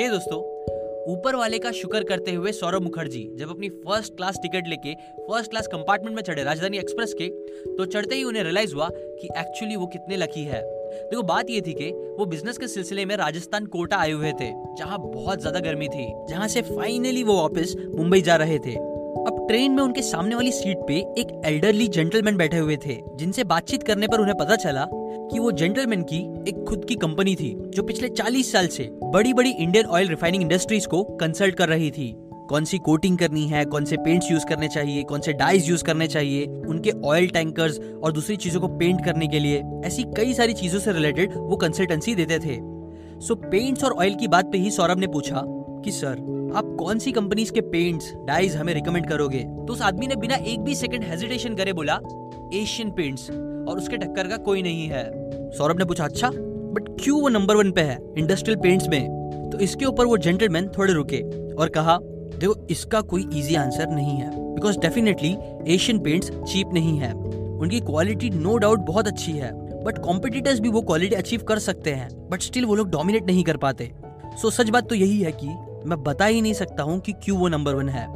हे दोस्तों, ऊपर वाले का शुक्र करते हुए सौरभ मुखर्जी जब अपनी फ़र्स्ट क्लास टिकट लेके फ़र्स्ट क्लास कंपार्टमेंट में चढ़े राजधानी एक्सप्रेस के तो चढ़ते ही उन्हें रियलाइज़ हुआ कि एक्चुअली वो कितने लकी है। देखो, बात ये थी कि वो बिज़नेस के सिलसिले में राजस्थान कोटा आए हुए थे, जहाँ बहुत ज़्यादा गर्मी थी, जहाँ से फाइनली वो वापस मुंबई जा रहे थे। अब ट्रेन में उनके सामने वाली सीट पे एक एल्डरली जेंटलमैन बैठे हुए थे, जिनसे बातचीत करने पर उन्हें पता चला कि वो जेंटलमैन की एक खुद की कंपनी थी, जो पिछले 40 साल से बड़ी बड़ी इंडियन ऑयल रिफाइनिंग इंडस्ट्रीज़ को कंसल्ट कर रही थी। कौन सी कोटिंग करनी है, कौन से पेंट्स यूज़ करने चाहिए, कौन से डाइज यूज़ करने चाहिए, उनके ऑयल टैंकर्स और दूसरी चीज़ों को पेंट करने के लिए, ऐसी कई सारी चीज़ों से रिलेटेड वो कंसल्टेंसी देते थे। सो पेंट्स और ऑयल की बात पे ही सौरभ ने पूछा कि, सर, आप कौन सी कंपनीज़ के पेंट्स डाइज हमें रिकमेंड करोगे? तो उस आदमी ने बिना एक भी सेकंड हेजिटेशन करे बोला एशियन पेंट्स और उसके टक्कर का कोई नहीं है। सौरभ ने पूछा अच्छा बट क्यों वो नंबर वन पे है इंडस्ट्रियल पेंट्स में? तो इसके ऊपर वो जेंटलमैन थोड़े रुके और कहा देखो इसका कोई इजी आंसर नहीं है because definitely Asian Paints cheap नहीं है। उनकी क्वालिटी नो डाउट बहुत अच्छी है बट कॉम्पिटिटर्स भी वो क्वालिटी अचीव कर सकते हैं बट स्टिल वो लोग डोमिनेट नहीं कर पाते। सो so, सच बात तो यही है कि मैं बता ही नहीं सकता हूँ कि क्यों वो नंबर वन है।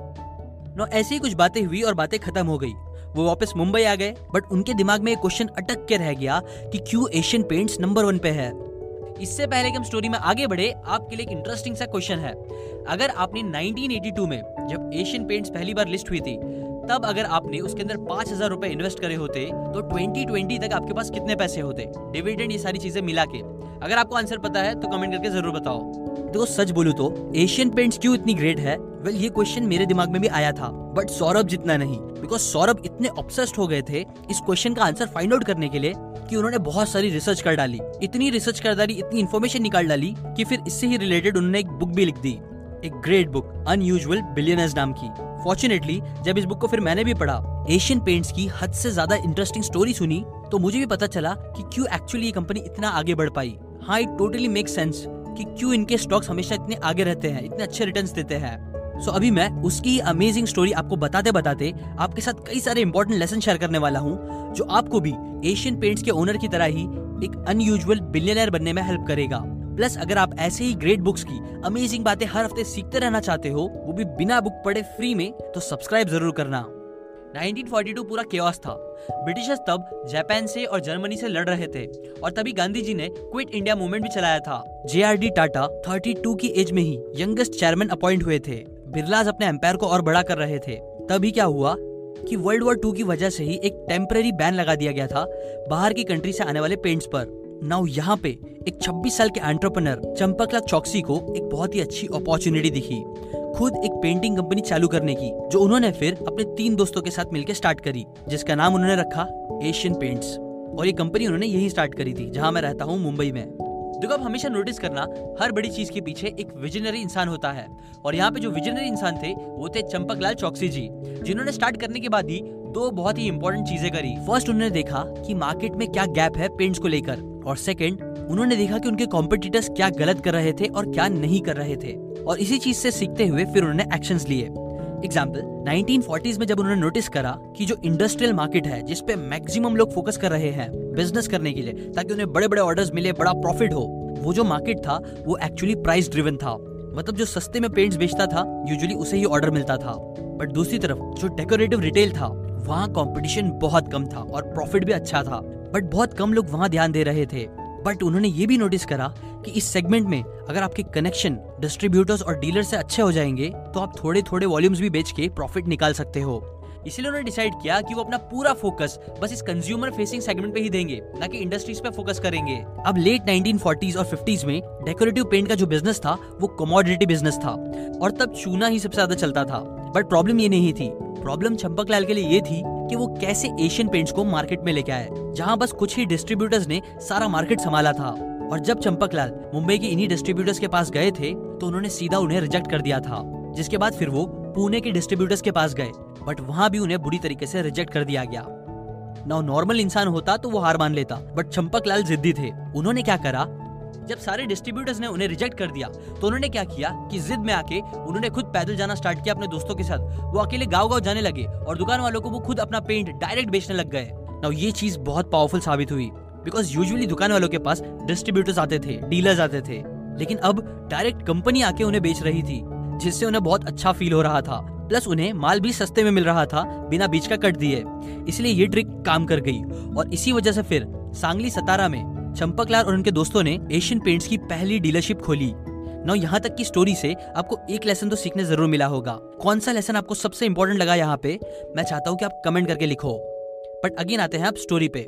नो ऐसी कुछ बातें हुई और बातें खत्म हो गई। वो वापस मुंबई आ गए बट उनके दिमाग में एक क्वेश्चन अटक के रह गया कि क्यों एशियन पेंट्स नंबर वन पे है। इससे पहले कि हम स्टोरी में आगे बढ़े, आपके लिए एक इंटरेस्टिंग सा क्वेश्चन है। अगर आपने 1982 में जब एशियन पेंट्स पहली बार लिस्ट हुई थी, तब अगर आपने उसके अंदर पाँच हज़ार रुपए इन्वेस्ट करे होते तो 2020 तक आपके पास कितने पैसे होते? डिविडेंड ये सारी चीज़ें मिला के। अगर आपको आंसर पता है तो कमेंट करके ज़रूर बताओ। देखो, सच बोलू तो एशियन पेंट्स क्यों इतनी ग्रेट है? वेल ये क्वेश्चन मेरे दिमाग में भी आया था बट सौरभ जितना नहीं बिकॉज़ सौरभ इतने ऑब्सेस्ड हो गए थे इस क्वेश्चन का आंसर फाइंड आउट करने के लिए कि उन्होंने बहुत सारी रिसर्च कर डाली। इतनी रिसर्च कर डाली, इतनी इन्फॉर्मेशन निकाल डाली कि फिर इससे ही रिलेटेड उन्होंने एक बुक भी लिख दी, एक ग्रेट बुक अनयूजुअल बिलियनर्स नाम की। फॉर्चुनेटली जब इस बुक को फिर मैंने भी पढ़ा एशियन पेंट्स की हद से ज़्यादा इंटरेस्टिंग स्टोरी सुनी तो मुझे भी पता चला कि क्यों एक्चुअली ये कंपनी इतना आगे बढ़ पाई। हाँ इट टोटली मेक सेंस कि क्यों इनके स्टॉक्स हमेशा इतने आगे रहते हैं इतने अच्छे रिटर्न देते हैं। सो so, अभी मैं उसकी अमेजिंग स्टोरी आपको बताते बताते आपके साथ कई सारे इंपॉर्टेंट लेसन शेयर करने वाला हूँ जो आपको भी एशियन पेंट्स के ओनर की तरह ही एक अनयूजुअल बिलियनर बनने में हेल्प करेगा। प्लस अगर आप ऐसे ही ग्रेट बुक्स की अमेजिंग बातें हर हफ़्ते सीखते रहना चाहते हो वो भी बिना बुक पढ़े फ्री में तो सब्सक्राइब ज़रूर करना। 1942 पूरा केओस था। ब्रिटिशर्स तब जापान से और जर्मनी से लड़ रहे थे और तभी गांधी जी ने क्विट इंडिया मूवमेंट भी चलाया था। J R D Tata thirty two की एज में ही यंगेस्ट चेयरमैन अपॉइंट हुए थे। बिरलाज अपने एम्पायर को और बड़ा कर रहे थे। तभी क्या हुआ कि वर्ल्ड वॉर टू की वजह से ही एक टेम्पररी बैन लगा दिया गया था बाहर की कंट्री से आने वाले पेंट्स पर। नाउ यहाँ पे एक 26 साल के एंटरप्रेनर चंपकलाल चौकसी को एक बहुत ही अच्छी अपॉर्चुनिटी दिखी। खुद एक पेंटिंग कंपनी चालू करने की, जो उन्होंने फिर अपने तीन दोस्तों के साथ मिलकर स्टार्ट करी, जिसका नाम उन्होंने रखा एशियन पेंट्स और ये कंपनी उन्होंने यही स्टार्ट करी थी, जहाँ मैं रहता हूँ, मुंबई में। देखो, आप हमेशा नोटिस करना, हर बड़ी चीज़ के पीछे एक विजनरी इंसान होता है। और यहाँ पे जो विजनरी इंसान थे, वो थे चंपक लाल चौकसी जी, जिन्होंने स्टार्ट करने के बाद ही दो बहुत ही इंपॉर्टेंट चीज़ें करी। फ़र्स्ट उन्होंने देखा कि मार्केट में क्या गैप है पेंट्स को लेकर। और सेकंड उन्होंने देखा कि उनके कॉम्पिटिटर्स क्या गलत कर रहे थे और क्या नहीं कर रहे थे। और इसी चीज़ से सीखते हुए फिर उन्होंने एक्शन लिए। एग्ज़ाम्पल 1940s में जब उन्होंने नोटिस करा कि जो इंडस्ट्रियल मार्केट है जिसपे मैक्सिमम लोग फोकस कर रहे हैं बिज़नेस करने के लिए, ताकि उन्हें बड़े बड़े ऑर्डर्स मिले, बड़ा प्रॉफिट हो, वो जो मार्केट था, वो एक्चुअली प्राइस ड्रिवन था। मतलब जो सस्ते में पेंट्स बेचता था यूजुअली उसे ही ऑर्डर मिलता था। बट दूसरी तरफ़, जो डेकोरेटिव रिटेल था, वहाँ कंपटीशन बहुत कम था और प्रॉफिट भी अच्छा था। बट बहुत कम लोग वहाँ ध्यान दे रहे थे। बट उन्होंने ये भी नोटिस करा कि इस सेगमेंट में अगर आपके कनेक्शन डिस्ट्रीब्यूटर्स और डीलर से अच्छे हो जाएँगे तो आप थोड़े थोड़े वॉल्यूम्स भी बेच के प्रॉफिट निकाल सकते हो। इसलिए उन्होंने डिसाइड किया कि वो अपना पूरा फोकस बस इस कंज्यूमर फेसिंग सेगमेंट पे ही देंगे, ना कि इंडस्ट्रीज़ पे फोकस करेंगे। अब लेट 1940s और 50s में डेकोरेटिव पेंट का जो बिज़नेस था, वो कमोडिटी बिज़नेस था। और तब चूना ही सबसे ज़्यादा चलता था। बट प्रॉब्लम ये नहीं थी। प्रॉब्लम चंपक लाल के लिए ये थी कि वो कैसे एशियन पेंट्स को मार्केट में लेके आए, जहाँ बस कुछ ही डिस्ट्रीब्यूटर्स ने सारा मार्केट संभाला था। और जब चंपक लाल मुंबई के इन्हीं डिस्ट्रीब्यूटर्स के पास गए थे तो उन्होंने सीधा उन्हें रिजेक्ट कर दिया था, जिसके बाद फिर वो पुणे के डिस्ट्रीब्यूटर्स के पास गए। बट वहाँ भी उन्हें बुरी तरीके से रिजेक्ट कर दिया गया। नॉर्मल इंसान होता तो वो हार मान लेता बट चंपक लाल जिद्दी थे। उन्होंने क्या करा? जब सारे डिस्ट्रीब्यूटर्स ने उन्हें रिजेक्ट कर दिया तो उन्होंने क्या किया कि जिद में आके उन्होंने खुद पैदल जाना स्टार्ट किया अपने दोस्तों के साथ। वो अकेले गाँव गाँव जाने लगे और दुकान वालों को वो खुद अपना पेंट डायरेक्ट बेचने लग गए। ना ये चीज़ बहुत पावरफुल साबित हुई बिकॉज़ यूजुअली दुकान वालों के पास डिस्ट्रीब्यूटर्स आते थे डीलर्स आते थे। लेकिन अब डायरेक्ट कंपनी आके उन्हें बेच रही थी, जिससे उन्हें बहुत अच्छा फील हो रहा था। प्लस उन्हें माल भी सस्ते में मिल रहा था, बिना बीच का कट दिए। इसलिए ये ट्रिक काम कर गई। और इसी वजह से फिर सांगली सतारा में चंपकलाल और उनके दोस्तों ने एशियन पेंट्स की पहली डीलरशिप खोली। नौ यहाँ तक की स्टोरी से आपको एक लेसन तो सीखने ज़रूर मिला होगा। कौन सा लेसन आपको सबसे इम्पोर्टेंट लगा यहाँ पे? मैं चाहता हूँ कि आप कमेंट करके लिखो। बट अगेन आते हैं आप स्टोरी पे।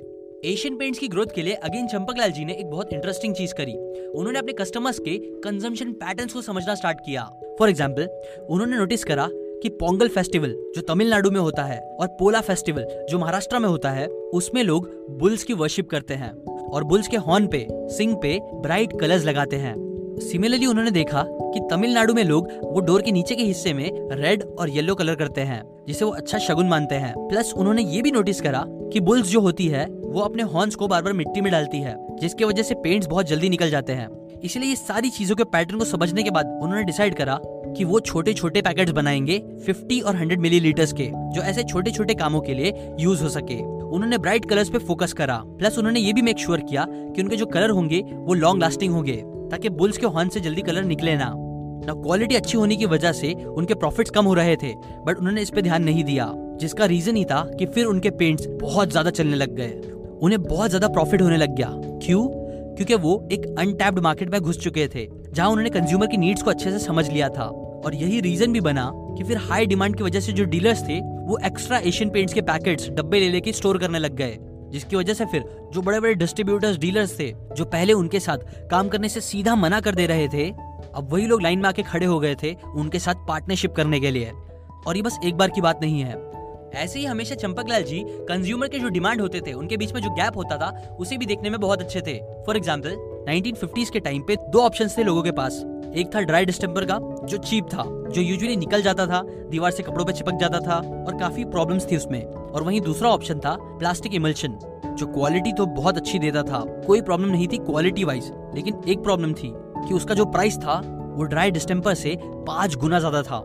एशियन पेंट्स की ग्रोथ के लिए अगेन चंपकलाल जी ने एक बहुत इंटरेस्टिंग चीज़ करी। उन्होंने अपने कस्टमर्स के कंजम्पशन पैटर्न्स को समझना स्टार्ट किया। फॉर एग्ज़ाम्पल उन्होंने नोटिस करा कि पोंगल फेस्टिवल जो तमिलनाडु में होता है, और पोला फेस्टिवल जो महाराष्ट्र में होता है, उसमें लोग बुल्स की वर्शिप करते हैं। और बुल्स के हॉर्न पे, सिंग पे ब्राइट कलर्स लगाते हैं। सिमिलरली उन्होंने देखा कि तमिलनाडु में लोग वो डोर के नीचे के हिस्से में रेड और येलो कलर करते हैं, जिसे वो अच्छा शगुन मानते हैं। प्लस उन्होंने ये भी नोटिस करा कि बुल्स जो होती है, वो अपने हॉर्न्स को बार बार मिट्टी में डालती है, जिसकी वजह से पेंट्स बहुत जल्दी निकल जाते हैं। इसलिए ये सारी चीज़ों के पैटर्न को समझने के बाद उन्होंने डिसाइड करा कि वो छोटे छोटे पैकेट्स बनाएँगे 50 और 100 मिलीलीटर्स के, जो ऐसे छोटे छोटे कामों के लिए यूज़ हो सके। उन्होंने ब्राइट कलर्स पे फोकस करा। प्लस उन्होंने ये भी मेक श्योर किया कि उनके जो कलर होंगे, वो लॉन्ग लास्टिंग होंगे, ताकि बुल्स के हॉर्न से जल्दी कलर निकले ना। ना क्वालिटी अच्छी होने की वजह से उनके प्रॉफिट्स कम हो रहे थे बट उन्होंने इस पे ध्यान नहीं दिया, जिसका रीजन ही था कि फिर उनके पेंट्स बहुत ज़्यादा चलने लग गए। उन्हें बहुत ज़्यादा प्रॉफिट होने लग गया। क्यों? क्योंकि वो एक अनटैप्ड मार्केट में घुस चुके थे, जहाँ उन्होंने कंज्यूमर की नीड्स को अच्छे से समझ लिया था। और यही रीजन भी बना कि फिर हाई डिमांड की वजह से जो डीलर्स थे वो एक्स्ट्रा एशियन पेंट्स के पैकेट्स डब्बे ले लेके स्टोर करने लग गए। जिसकी वजह से फिर जो बड़े बड़े डिस्ट्रीब्यूटर्स डीलर्स थे, जो पहले उनके साथ काम करने से सीधा मना कर दे रहे थे, अब वही लोग लाइन में आके खड़े हो गए थे उनके साथ पार्टनरशिप करने के लिए। और ये बस एक बार की बात नहीं है। ऐसे ही हमेशा चंपकलाल जी कंज्यूमर के जो डिमांड होते थे, उनके बीच में जो गैप होता था, उसे भी देखने में बहुत अच्छे थे। फॉर एग्ज़ाम्पल 1950s के टाइम पे दो ऑप्शन थे लोगों के पास। एक था ड्राई डिस्टेम्पर का, जो चीप था। जो यूजुअली निकल जाता था, दीवार से कपड़ों पे चिपक जाता था और काफ़ी प्रॉब्लम्स थी उसमें। और वहीं दूसरा ऑप्शन था प्लास्टिक इमल्शन जो क्वालिटी तो बहुत अच्छी देता था। कोई प्रॉब्लम नहीं थी क्वालिटी वाइज लेकिन एक प्रॉब्लम थी कि उसका जो प्राइस था, वो ड्राई डिस्टेम्पर से पाँच गुना ज़्यादा था।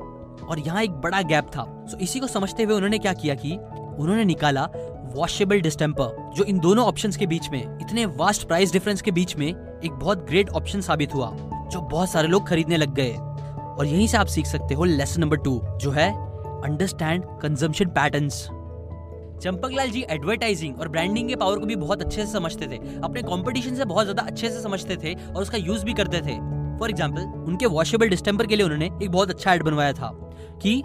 और यहाँ एक बड़ा गैप था। सो इसी को समझते हुए उन्होंने क्या किया कि, उन्होंने निकाला वॉशेबल डिस्टेम्पर जो इन दोनों ऑप्शंस के बीच में, इतने वास्ट प्राइस डिफरेंस के बीच में, एक बहुत ग्रेट ऑप्शन साबित हुआ, जो बहुत सारे लोग खरीदने लग गए। और यहीं से आप सीख सकते हो लेसन नंबर टू जो है understand consumption patterns Champaklal ji advertising और ब्रांडिंग के पावर को भी बहुत अच्छे से समझते थे। अपने कंपटीशन से बहुत ज़्यादा अच्छे से समझते थे और उसका यूज़ भी करते थे। फॉर एग्ज़ाम्पल उनके वॉशेबल डिस्टेम्पर के लिए उन्होंने एक बहुत अच्छा एड बनवाया था कि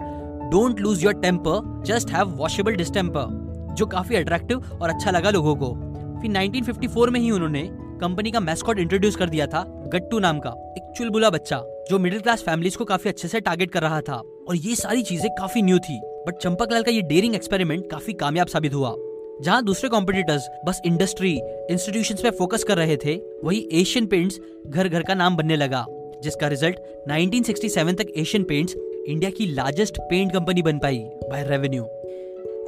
don't lose your temper just have washable distemper जो काफ़ी अट्रैक्टिव और अच्छा लगा लोगों को। फिर 1954 में ही उन्होंने कंपनी का मैस्कॉट इंट्रोड्यूस कर दिया था, गट्टू नाम का, एक चुलबुला बच्चा। जो मिडिल क्लास फैमिलीज़ को काफ़ी अच्छे से टारगेट कर रहा था। और ये सारी चीज़ें काफ़ी न्यू थी। बट चंपकलाल का ये डेयरिंग एक्सपेरिमेंट काफ़ी कामयाब साबित हुआ। जहाँ दूसरे कॉम्पिटिटर्स बस इंडस्ट्री इंस्टीट्यूशन पे फोकस कर रहे थे, वही एशियन पेंट्स घर घर का नाम बनने लगा, जिसका रिज़ल्ट 1967 तक एशियन पेंट्स इंडिया की लार्जेस्ट पेंट कंपनी बन पाई बाय रेवेन्यू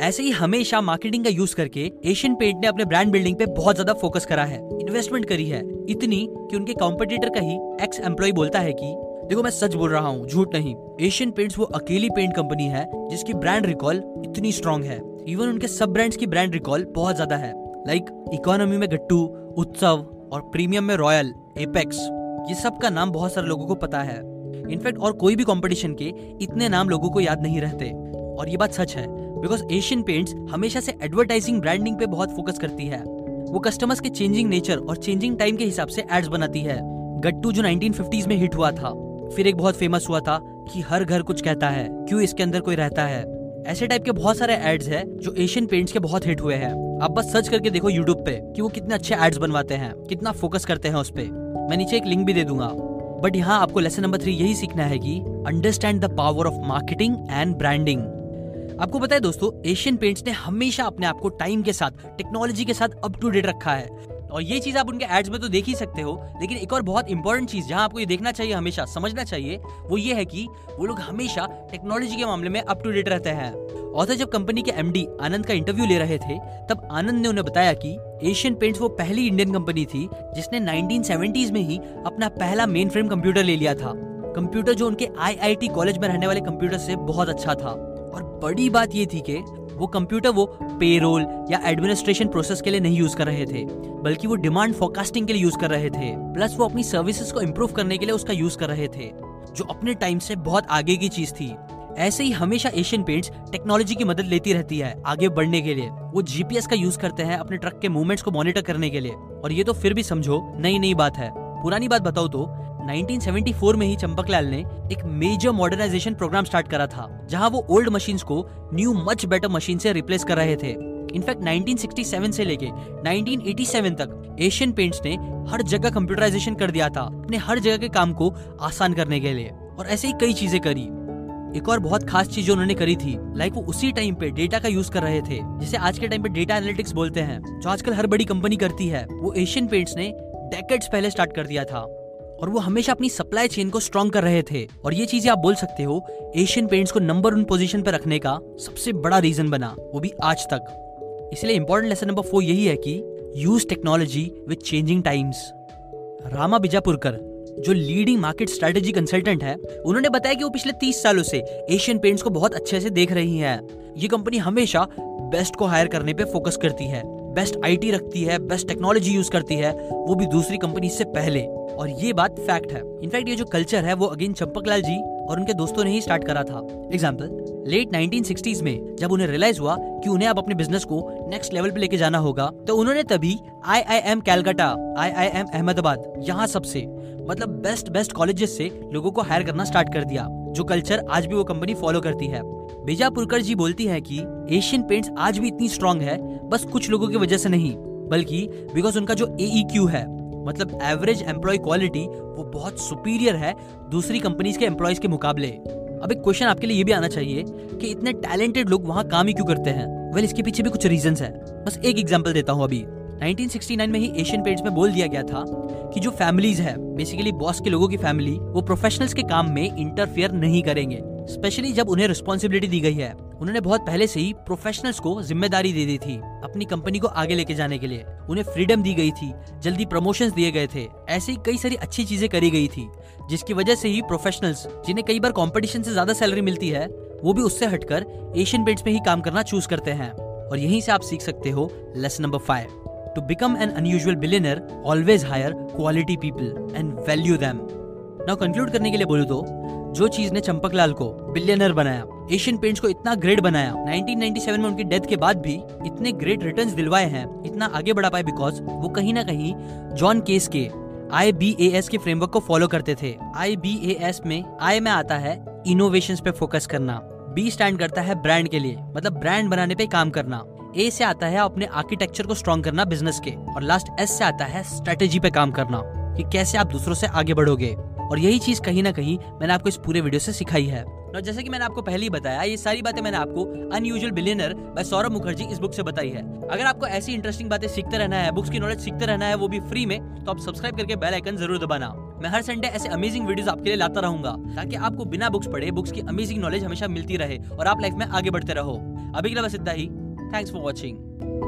ऐसे ही हमेशा मार्केटिंग का यूज़ करके एशियन पेंट ने अपने ब्रांड बिल्डिंग पे बहुत ज़्यादा फोकस करा है। इन्वेस्टमेंट करी है। इतनी कि उनके कॉम्पिटिटर का ही एक्स एम्प्लॉय बोलता है कि देखो, मैं सच बोल रहा हूँ, झूठ नहीं। एशियन पेंट्स वो अकेली पेंट कंपनी है, जिसकी ब्रांड रिकॉल इतनी स्ट्रॉन्ग है। इवन उनके सब ब्रांड्स की ब्रांड रिकॉल बहुत ज़्यादा है। लाइक इकोनॉमी में गट्टू, उत्सव और प्रीमियम में रॉयल एपेक्स ये सब का नाम बहुत सारे लोगों को पता है। इनफैक्ट और कोई भी कंपटीशन के इतने नाम लोगों को याद नहीं रहते। और ये बात सच है बिकॉज़ एशियन पेंट्स हमेशा से एडवर्टाइजिंग ब्रांडिंग पे बहुत फोकस करती है। वो कस्टमर्स के चेंजिंग नेचर और चेंजिंग टाइम के हिसाब से एड्स बनाती है। गट्टू जो 1950s में हिट हुआ था फिर एक बहुत फ़ेमस हुआ था कि हर घर कुछ कहता है, क्यों इसके अंदर कोई रहता है? ऐसे टाइप के बहुत सारे एड्स हैं जो एशियन पेंट्स के बहुत हिट हुए हैं। आप बस सर्च करके देखो यूट्यूब पे कि वो कितने अच्छे एड्स बनवाते हैं, कितना फोकस करते हैं उस पर मैं नीचे एक लिंक भी दे दूँगा। बट यहाँ आपको लेसन नंबर थ्री यही सीखना है कि understand the power of marketing and branding आपको है दोस्तों एशियन पेंट्स ने हमेशा अपने आप को टाइम के साथ टेक्नोलॉजी के साथ अप टू डेट रखा है। और ये चीज़ आप उनके एड्स में तो देख ही सकते हो, लेकिन एक और बहुत इंपॉर्टेंट चीज़ जहाँ आपको ये देखना चाहिए हमेशा, समझना चाहिए, वो ये है कि वो लोग हमेशा टेक्नोलॉजी के मामले में अप टू डेट रहते हैं। और जब कंपनी के एमडी आनंद का इंटरव्यू ले रहे थे, तब आनंद ने उन्हें बताया कि एशियन पेंट्स वो पहली इंडियन कंपनी थी, जिसने 1970s में ही अपना पहला मेन फ्रेम कंप्यूटर ले लिया था। कंप्यूटर जो उनके आईआईटी कॉलेज में रहने वाले कंप्यूटर से बहुत अच्छा था। और बड़ी बात ये थी कि वो कंप्यूटर वो पेरोल या एडमिनिस्ट्रेशन प्रोसेस के लिए नहीं यूज़ कर रहे थे, बल्कि वो डिमांड फोरकास्टिंग के लिए यूज़ कर रहे थे प्लस वो अपनी सर्विसेज़ को इम्प्रूव करने के लिए उसका यूज़ कर रहे थे, जो अपने टाइम से बहुत आगे की चीज़ थी। ऐसे ही हमेशा एशियन पेंट्स टेक्नोलॉजी की मदद लेती रहती है आगे बढ़ने के लिए। वो जीपीएस का यूज़ करते हैं अपने ट्रक के मूवमेंट्स को मॉनिटर करने के लिए। और ये तो फिर भी समझो नई नई बात है। पुरानी बात बताओ तो 1974 में ही चंपकलाल ने एक मेजर मॉडर्नाइजेशन प्रोग्राम स्टार्ट करा था, जहाँ वो ओल्ड मशीन्स को न्यू मच बेटर मशीन से रिप्लेस कर रहे थे। इनफैक्ट 1967 से लेके 1987 तक एशियन पेंट्स ने हर जगह कंप्यूटराइजेशन कर दिया था, अपने हर जगह के काम को आसान करने के लिए, और ऐसे ही कई चीज़ें करी। एक और बहुत खास चीज़ जो उन्होंने करी थी लाइक वो उसी टाइम पे डेटा का यूज़ कर रहे थे, जिसे आज के टाइम पे डेटा एनालिटिक्स बोलते हैं, जो आजकल हर बड़ी कंपनी करती है। वो एशियन पेंट्स ने डेकेड्स पहले स्टार्ट कर दिया था। और वो हमेशा अपनी सप्लाई चेन को स्ट्रॉन्ग कर रहे थे। और ये चीज़ें आप बोल सकते हो एशियन पेंट्स को नंबर वन पोजीशन पर रखने का सबसे बड़ा रीजन बना, वो भी आज तक। इसलिए इंपॉर्टेंट लेसन नंबर फोर यही है कि use technology with changing times Rama Bijapurkar, जो लीडिंग मार्केट स्ट्रेटेजी कंसल्टेंट है, उन्होंने बताया कि वो पिछले 30 सालों से एशियन पेंट्स को बहुत अच्छे से देख रही है। ये कंपनी हमेशा बेस्ट को हायर करने पे फोकस करती है। बेस्ट आईटी रखती है बेस्ट टेक्नोलॉजी यूज़ करती है, वो भी दूसरी कंपनी से पहले। और ये बात फैक्ट है। इनफैक्ट ये जो कल्चर है, वो अगेन चंपकलाल जी और उनके दोस्तों ने ही स्टार्ट करा था। एग्ज़ाम्पल लेट 1960s में जब उन्हें रियलाइज़ हुआ कि उन्हें अब अपने बिज़नेस को नेक्स्ट लेवल पे लेके जाना होगा तो उन्होंने तभी I I M Calcutta I I M Ahmedabad यहाँ सबसे मतलब बेस्ट बेस्ट कॉलेजेस से लोगों को हायर करना स्टार्ट कर दिया, जो कल्चर आज भी वो कंपनी फॉलो करती है। बीजापुरकर जी बोलती है कि एशियन पेंट्स आज भी इतनी स्ट्रांग है बस कुछ लोगों की वजह से नहीं बल्कि बिकॉज़ उनका जो ए e है मतलब एवरेज एम्प्लॉय क्वालिटी वो बहुत सुपीरियर है दूसरी कंपनीज़ के एम्प्लॉयज़ के मुकाबले। अब एक क्वेश्चन आपके लिए ये भी आना चाहिए कि इतने टैलेंटेड लोग वहाँ काम ही क्यों करते हैं? वेल well, इसके पीछे भी कुछ रीजन है। बस एक एग्ज़ाम्पल देता हूँ अभी। 1969 में ही एशियन पेंट्स में बोल दिया गया था कि जो फैमिलीज़ है बेसिकली बॉस के लोगों की फैमिली वो प्रोफेशनल्स के काम में इंटरफेयर नहीं करेंगे। स्पेशली जब उन्हें रिस्पॉन्सिबिलिटी दी गई है, उन्होंने बहुत पहले से ही प्रोफेशनल्स को ज़िम्मेदारी दे दी थी, अपनी कंपनी को आगे लेके जाने के लिए। उन्हें फ्रीडम दी गई थी, जल्दी प्रमोशंस दिए गए थे। ऐसी कई सारी अच्छी चीज़ें करी गई थी, जिसकी वजह से ही प्रोफेशनल्स जिन्हें कई बार कंपटीशन से ज़्यादा सैलरी मिलती है, वो भी उससे हटकर एशियन पेंट्स में ही काम करना चूज़ करते हैं। और यहीं से आप सीख सकते हो lesson number five to become an unusual billionaire always hire quality people and value them now conclude करने के लिए बोलू तो जो चीज़ ने चंपकलाल को बिलियनर बनाया एशियन पेंट्स को इतना ग्रेट बनाया 1997 में उनकी डेथ के बाद भी इतने ग्रेट रिटर्न्स दिलवाए हैं, इतना आगे बढ़ा पाए बिकॉज़ वो कहीं ना कहीं जॉन केस के आई बी ए एस के फ्रेमवर्क को फॉलो करते थे। आई बी ए एस में आई में आता है इनोवेशन पे फोकस करना बी स्टैंड करता है ब्रांड के लिए मतलब ब्रांड बनाने पे काम करना ए से आता है अपने आर्किटेक्चर को स्ट्रॉन्ग करना बिज़नेस के, और लास्ट एस से आता है स्ट्रेटेजी पे काम करना, कि कैसे आप दूसरों से आगे बढ़ोगे। और यही चीज़ कहीं ना कहीं मैंने आपको इस पूरे वीडियो से सिखाई है। और जैसे कि मैंने आपको पहले ही बताया, ये सारी बातें मैंने आपको unusual billionaire by Saurabh Mukherjee इस बुक से बताई है। अगर आपको ऐसी इंटरेस्टिंग बातें सीखते रहना है बुक्स की नॉलेज सीखते रहना है, वो भी फ्री में तो आप सब्सक्राइब करके बेल आइकन ज़रूर दबाना। मैं हर संडे ऐसे अमेजिंग वीडियोस आपके लिए लाता रहूँगा, ताकि आपको बिना बुक्स पढ़े बुक्स की अमेजिंग नॉलेज हमेशा मिलती रहे और आप लाइफ में आगे बढ़ते रहो। अभी के लिए बस इतना ही। Thanks for watching